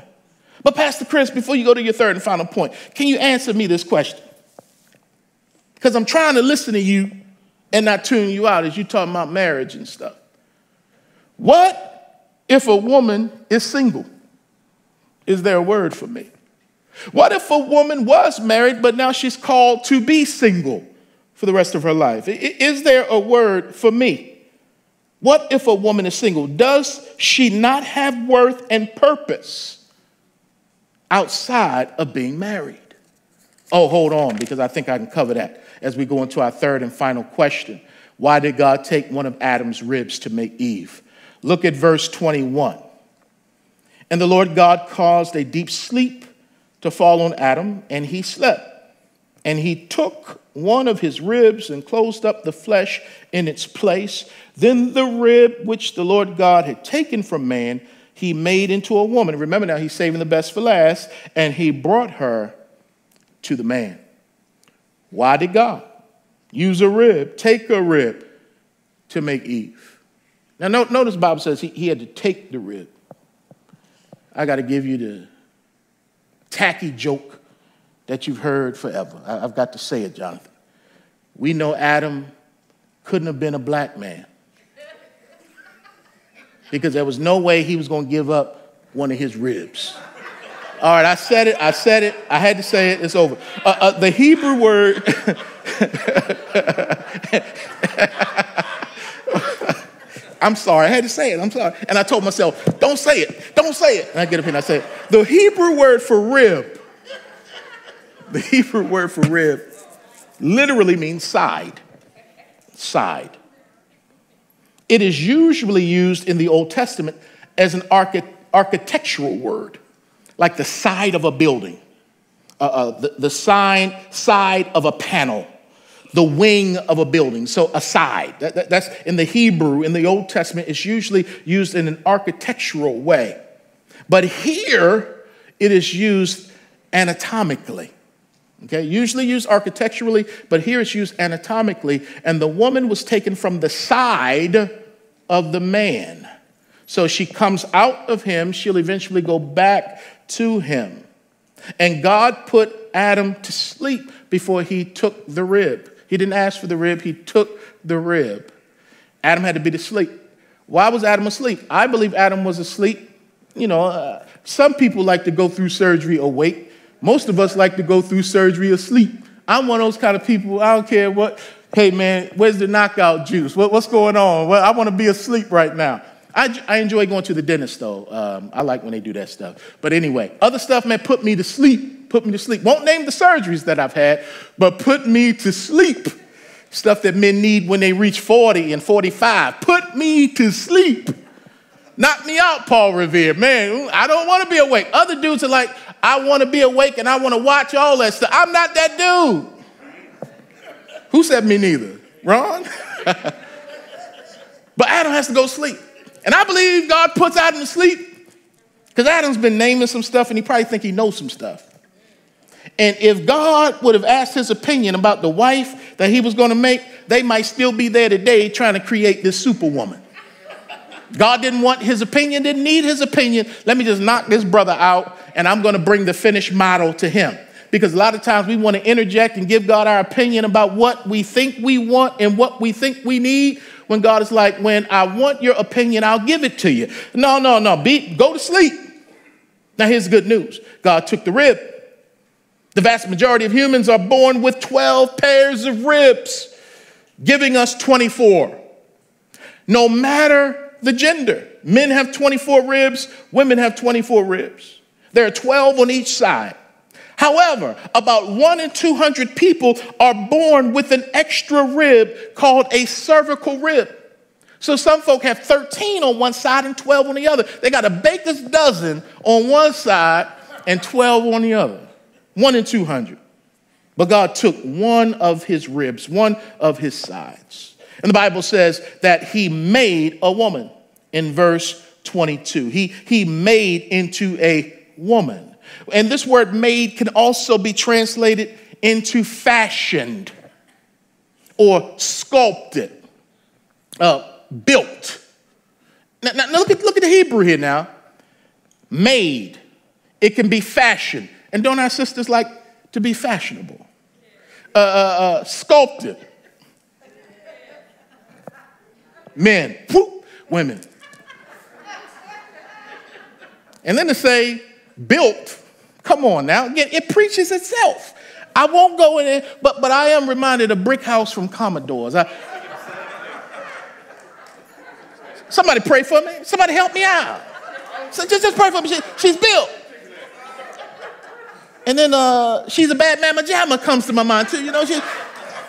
But, Pastor Chris, before you go to your third and final point, can you answer me this question? Because I'm trying to listen to you and not tune you out as you talk about marriage and stuff. What if a woman is single? Is there a word for me? What if a woman was married, but now she's called to be single for the rest of her life? Is there a word for me? What if a woman is single? Does she not have worth and purpose outside of being married? Oh, hold on, because I think I can cover that as we go into our third and final question. Why did God take one of Adam's ribs to make Eve? Look at verse 21. And the Lord God caused a deep sleep to fall on Adam, and he slept. And he took one of his ribs and closed up the flesh in its place. Then the rib which the Lord God had taken from man, he made into a woman. Remember now, he's saving the best for last, and he brought her to the man. Why did God use a rib, take a rib to make Eve? Now, notice Bible says he, he had to take the rib. I got to give you the tacky joke that you've heard forever. I've got to say it, Jonathan. We know Adam couldn't have been a black man because there was no way he was going to give up one of his ribs. All right, I said it. I said it. I had to say it. It's over. Uh, uh, the Hebrew word. I'm sorry. I had to say it. I'm sorry. And I told myself, don't say it. Don't say it. And I get up here and I say it. The Hebrew word for rib, the Hebrew word for rib literally means side. Side. It is usually used in the Old Testament as an archi- architectural word, like the side of a building, uh, uh, the, the sign, side of a panel the wing of a building. So a side. That, that, that's in the Hebrew, in the Old Testament, it's usually used in an architectural way. But here, it is used anatomically. Okay, usually used architecturally, but here it's used anatomically. And the woman was taken from the side of the man. So she comes out of him, she'll eventually go back to him. And God put Adam to sleep before he took the rib. He didn't ask for the rib, he took the rib. Adam had to be asleep. Why was Adam asleep? I believe Adam was asleep. You know, uh, some people like to go through surgery awake. Most of us like to go through surgery asleep. I'm one of those kind of people, I don't care what. Hey, man, where's the knockout juice? What, what's going on? Well, I want to be asleep right now. I, I enjoy going to the dentist, though. Um, I like when they do that stuff. But anyway, other stuff, man, put me to sleep. Put me to sleep. Won't name the surgeries that I've had, but put me to sleep. Stuff that men need when they reach 40 and 45. Put me to sleep. Knock me out, Paul Revere. Man, I don't want to be awake. Other dudes are like, I want to be awake and I want to watch all that stuff. I'm not that dude. Who said me neither? Ron? but Adam has to go sleep. And I believe God puts Adam to sleep because Adam's been naming some stuff and he probably think he knows some stuff. And if God would have asked his opinion about the wife that he was going to make, they might still be there today trying to create this superwoman. God didn't want his opinion, didn't need his opinion. Let me just knock this brother out, and I'm going to bring the finished model to him. Because a lot of times we want to interject and give God our opinion about what we think we want and what we think we need. When God is like, when I want your opinion, I'll give it to you. No, no, no. Be, go to sleep. Now, here's the good news God took the rib. The vast majority of humans are born with 12 pairs of ribs, giving us 24. No matter the gender. Men have 24 ribs, women have 24 ribs. There are 12 on each side. However, about one in 200 people are born with an extra rib called a cervical rib. So some folk have 13 on one side and 12 on the other. They got a baker's dozen on one side and 12 on the other. One in 200. But God took one of his ribs, one of his sides. And the Bible says that he made a woman in verse 22. He, he made into a woman. And this word made can also be translated into fashioned or sculpted, uh, built. Now, now look, at, look at the Hebrew here now. Made. It can be fashioned. And don't our sisters like to be fashionable? Uh, uh, uh, sculpted men, whoop, women. And then to say built, come on now, again, it preaches itself. I won't go in it, but, but I am reminded of Brick House from Commodores. I, somebody pray for me. Somebody help me out. So just, just pray for me. She, she's built. And then uh, she's a bad mama jamma comes to my mind too. You know, she,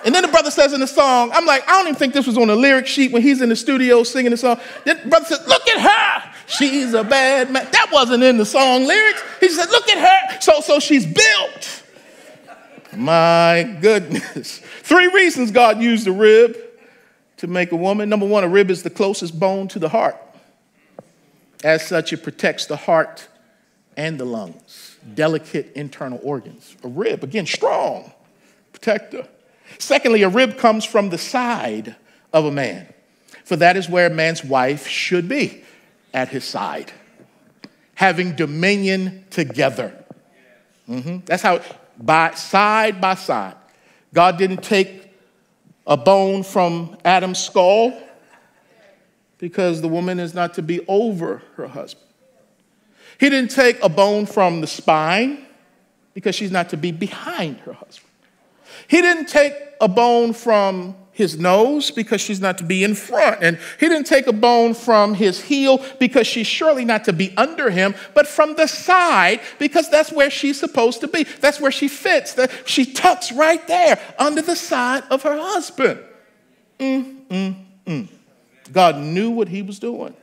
and then the brother says in the song, I'm like, I don't even think this was on the lyric sheet when he's in the studio singing the song. Then the brother says, Look at her. She's a bad man. That wasn't in the song lyrics. He said, Look at her. So, so she's built. My goodness. Three reasons God used the rib to make a woman. Number one, a rib is the closest bone to the heart. As such, it protects the heart and the lungs, delicate internal organs. A rib, again, strong protector. Secondly, a rib comes from the side of a man, for that is where a man's wife should be at his side, having dominion together. Mm-hmm. That's how, by side by side. God didn't take a bone from Adam's skull because the woman is not to be over her husband. He didn't take a bone from the spine because she's not to be behind her husband. He didn't take a bone from his nose because she's not to be in front. And he didn't take a bone from his heel because she's surely not to be under him, but from the side because that's where she's supposed to be. That's where she fits. She tucks right there under the side of her husband. Mm, mm, mm. God knew what he was doing.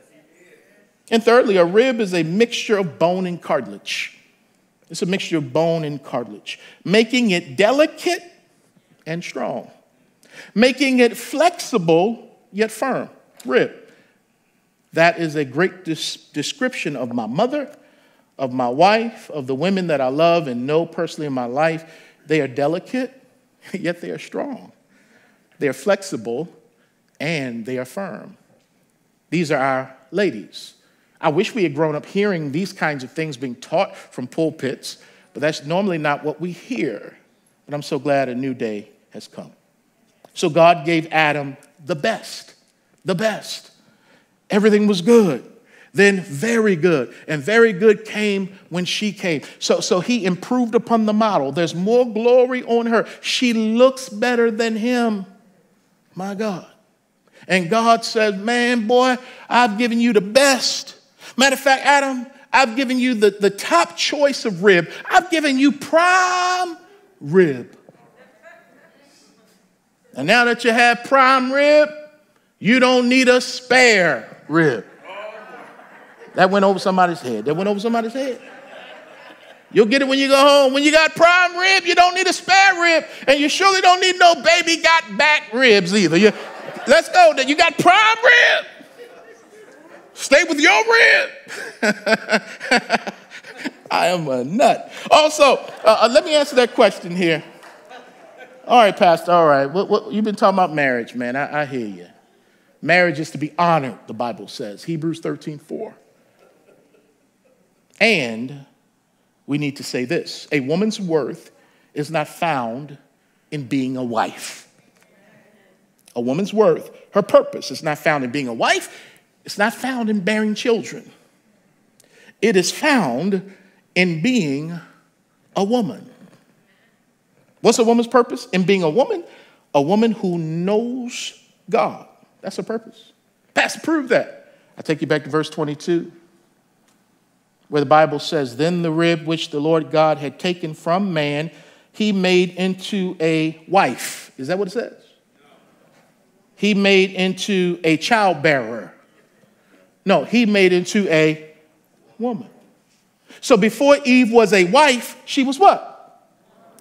And thirdly, a rib is a mixture of bone and cartilage. It's a mixture of bone and cartilage, making it delicate and strong, making it flexible yet firm. Rib. That is a great description of my mother, of my wife, of the women that I love and know personally in my life. They are delicate, yet they are strong. They are flexible, and they are firm. These are our ladies. I wish we had grown up hearing these kinds of things being taught from pulpits, but that's normally not what we hear. But I'm so glad a new day has come. So God gave Adam the best, the best. Everything was good. Then very good. And very good came when she came. So, so he improved upon the model. There's more glory on her. She looks better than him. My God. And God says, Man, boy, I've given you the best. Matter of fact, Adam, I've given you the, the top choice of rib. I've given you prime rib. And now that you have prime rib, you don't need a spare rib. That went over somebody's head. That went over somebody's head. You'll get it when you go home. When you got prime rib, you don't need a spare rib. And you surely don't need no baby got back ribs either. You, let's go. You got prime rib. Stay with your rib. I am a nut. Also, uh, uh, let me answer that question here. All right, Pastor, all right. What, what, you've been talking about marriage, man. I, I hear you. Marriage is to be honored, the Bible says. Hebrews 13, 4. And we need to say this a woman's worth is not found in being a wife. A woman's worth, her purpose is not found in being a wife, it's not found in bearing children. It is found in being a woman. What's a woman's purpose? In being a woman, a woman who knows God. That's her purpose. Pastor, prove that. I take you back to verse 22, where the Bible says, Then the rib which the Lord God had taken from man, he made into a wife. Is that what it says? He made into a childbearer. No, he made into a woman. So before Eve was a wife, she was what?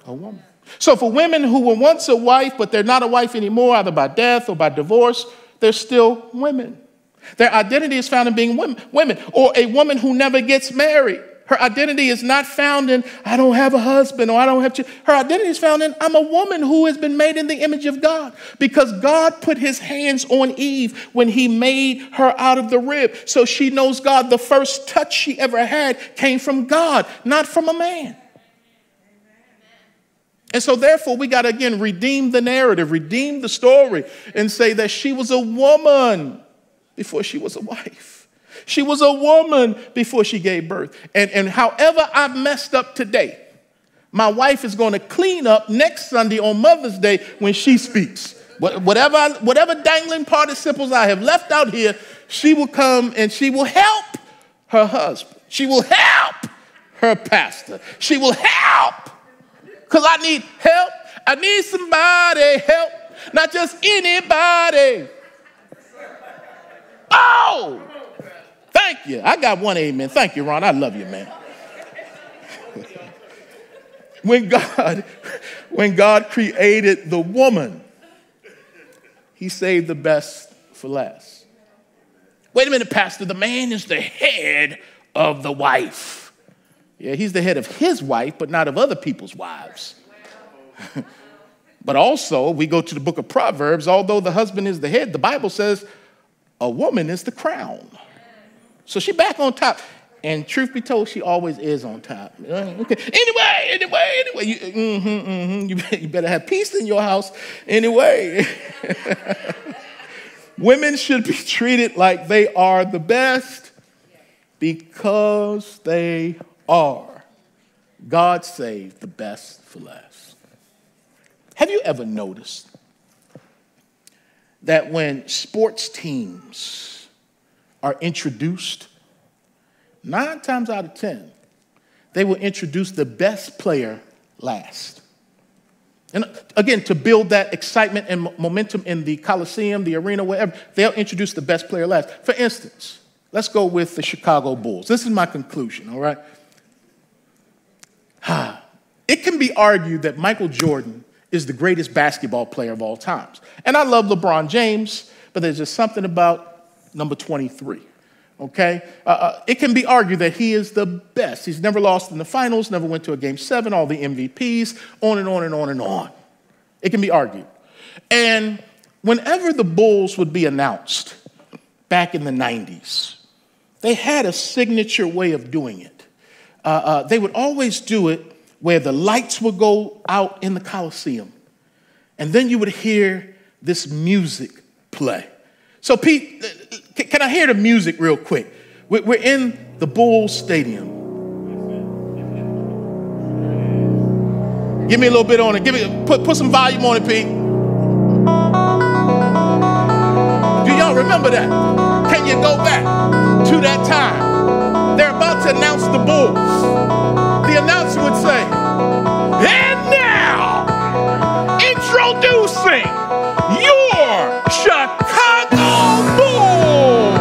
A woman. So for women who were once a wife, but they're not a wife anymore, either by death or by divorce, they're still women. Their identity is found in being women, or a woman who never gets married. Her identity is not found in, I don't have a husband or I don't have children. Her identity is found in, I'm a woman who has been made in the image of God. Because God put his hands on Eve when he made her out of the rib. So she knows God. The first touch she ever had came from God, not from a man. And so, therefore, we got to again redeem the narrative, redeem the story, and say that she was a woman before she was a wife. She was a woman before she gave birth. And, and however I've messed up today, my wife is going to clean up next Sunday on Mother's Day when she speaks. Whatever, whatever dangling participles I have left out here, she will come and she will help her husband. She will help her pastor. She will help because I need help. I need somebody help, not just anybody. Oh, thank you. I got one amen. Thank you, Ron. I love you, man. when God, when God created the woman, he saved the best for last. Wait a minute, Pastor. The man is the head of the wife. Yeah, he's the head of his wife, but not of other people's wives. but also, we go to the book of Proverbs, although the husband is the head, the Bible says a woman is the crown. So she back on top. And truth be told, she always is on top. Uh, okay. Anyway, anyway, anyway, you, mm-hmm, mm-hmm, you, you better have peace in your house. Anyway, women should be treated like they are the best because they are God saved the best for last. Have you ever noticed that when sports teams are introduced, nine times out of 10, they will introduce the best player last? And uh, again, to build that excitement and momentum in the Coliseum, the arena, wherever, they'll introduce the best player last. For instance, let's go with the Chicago Bulls. This is my conclusion, all right? It can be argued that Michael Jordan is the greatest basketball player of all times. And I love LeBron James, but there's just something about number 23. Okay? Uh, uh, it can be argued that he is the best. He's never lost in the finals, never went to a game seven, all the MVPs, on and on and on and on. It can be argued. And whenever the Bulls would be announced back in the 90s, they had a signature way of doing it uh, uh, they would always do it where the lights would go out in the Coliseum. And then you would hear this music play. So, Pete, uh, can I hear the music real quick? We're in the Bulls Stadium. Give me a little bit on it. Give me put, put some volume on it, Pete. Do y'all remember that? Can you go back to that time? Announce the Bulls. The announcer would say, and now, introducing your Chicago Bulls.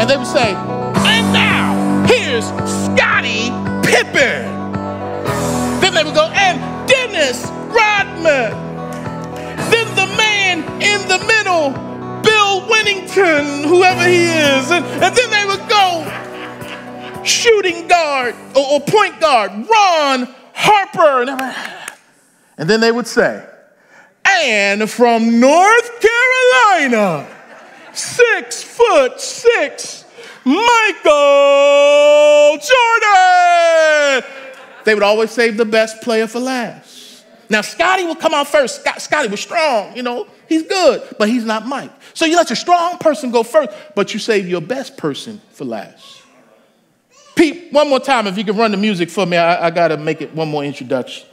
And they would say, or, point guard, Ron Harper. And then they would say, and from North Carolina, six foot six, Michael Jordan. They would always save the best player for last. Now, Scottie will come out first. Scottie was strong, you know, he's good, but he's not Mike. So you let your strong person go first, but you save your best person for last. Pete, one more time, if you can run the music for me, I, I got to make it one more introduction.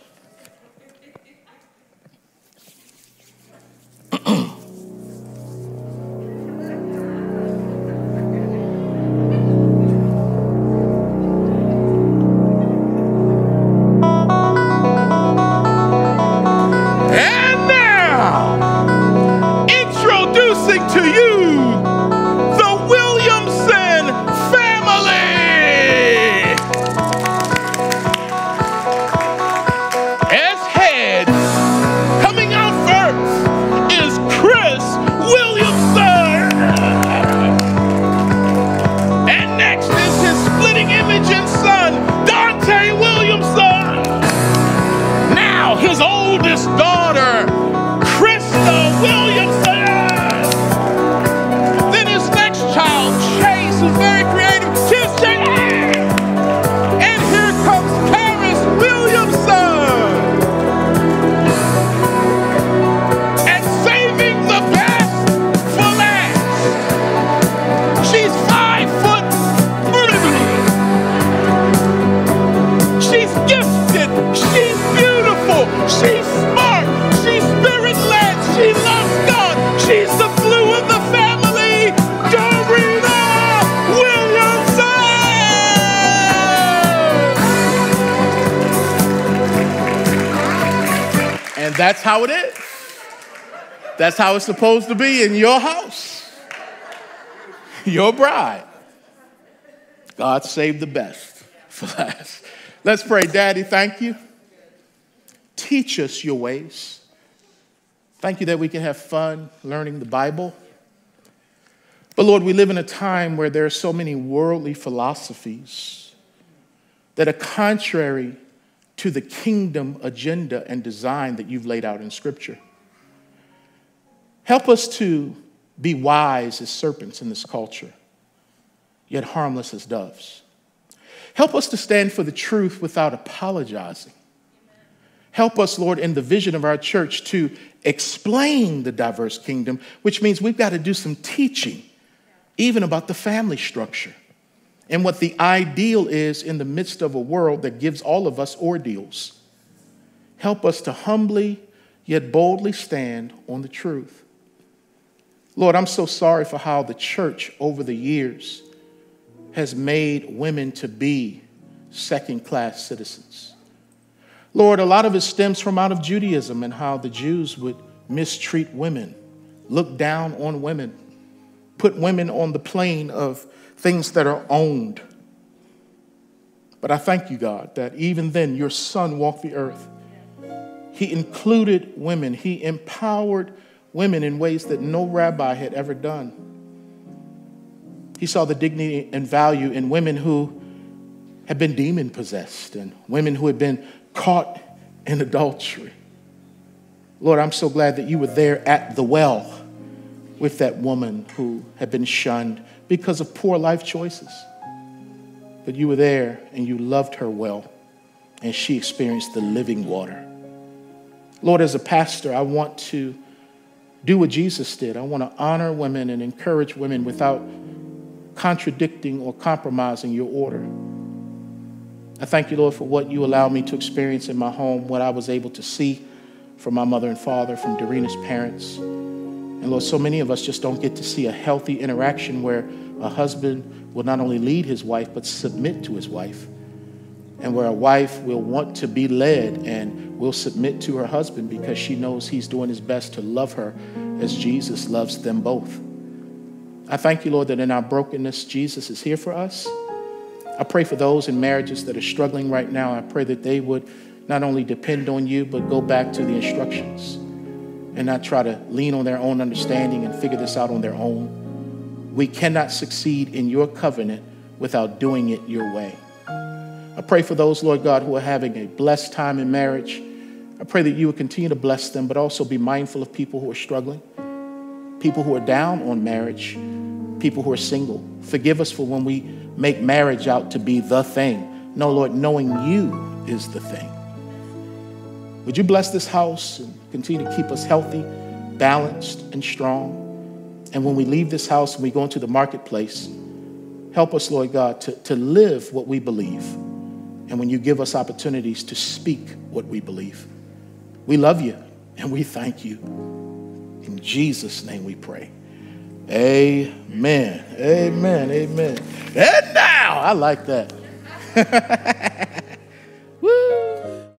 that's how it is. That's how it's supposed to be in your house, your bride. God saved the best for last. Let's pray. Daddy, thank you. Teach us your ways. Thank you that we can have fun learning the Bible. But Lord, we live in a time where there are so many worldly philosophies that are contrary to the kingdom agenda and design that you've laid out in Scripture. Help us to be wise as serpents in this culture, yet harmless as doves. Help us to stand for the truth without apologizing. Help us, Lord, in the vision of our church to explain the diverse kingdom, which means we've got to do some teaching, even about the family structure and what the ideal is in the midst of a world that gives all of us ordeals. Help us to humbly yet boldly stand on the truth. Lord, I'm so sorry for how the church over the years has made women to be second class citizens. Lord, a lot of it stems from out of Judaism and how the Jews would mistreat women, look down on women, put women on the plane of things that are owned. But I thank you, God, that even then your son walked the earth. He included women, he empowered women in ways that no rabbi had ever done. He saw the dignity and value in women who had been demon possessed and women who had been caught in adultery. Lord, I'm so glad that you were there at the well with that woman who had been shunned because of poor life choices. But you were there and you loved her well, and she experienced the living water. Lord, as a pastor, I want to do what Jesus did. I want to honor women and encourage women without contradicting or compromising your order. I thank you, Lord, for what you allowed me to experience in my home, what I was able to see from my mother and father, from Doreena's parents. And Lord, so many of us just don't get to see a healthy interaction where a husband will not only lead his wife, but submit to his wife. And where a wife will want to be led and will submit to her husband because she knows he's doing his best to love her as Jesus loves them both. I thank you, Lord, that in our brokenness, Jesus is here for us. I pray for those in marriages that are struggling right now. I pray that they would not only depend on you, but go back to the instructions and not try to lean on their own understanding and figure this out on their own. We cannot succeed in your covenant without doing it your way. I pray for those, Lord God, who are having a blessed time in marriage. I pray that you would continue to bless them, but also be mindful of people who are struggling, people who are down on marriage, people who are single. Forgive us for when we make marriage out to be the thing. No, Lord, knowing you is the thing. Would you bless this house continue to keep us healthy, balanced, and strong? And when we leave this house and we go into the marketplace, help us, Lord God, to, to live what we believe. And when you give us opportunities to speak what we believe, we love you and we thank you. In Jesus' name we pray. Amen. Amen. Amen. And now, I like that.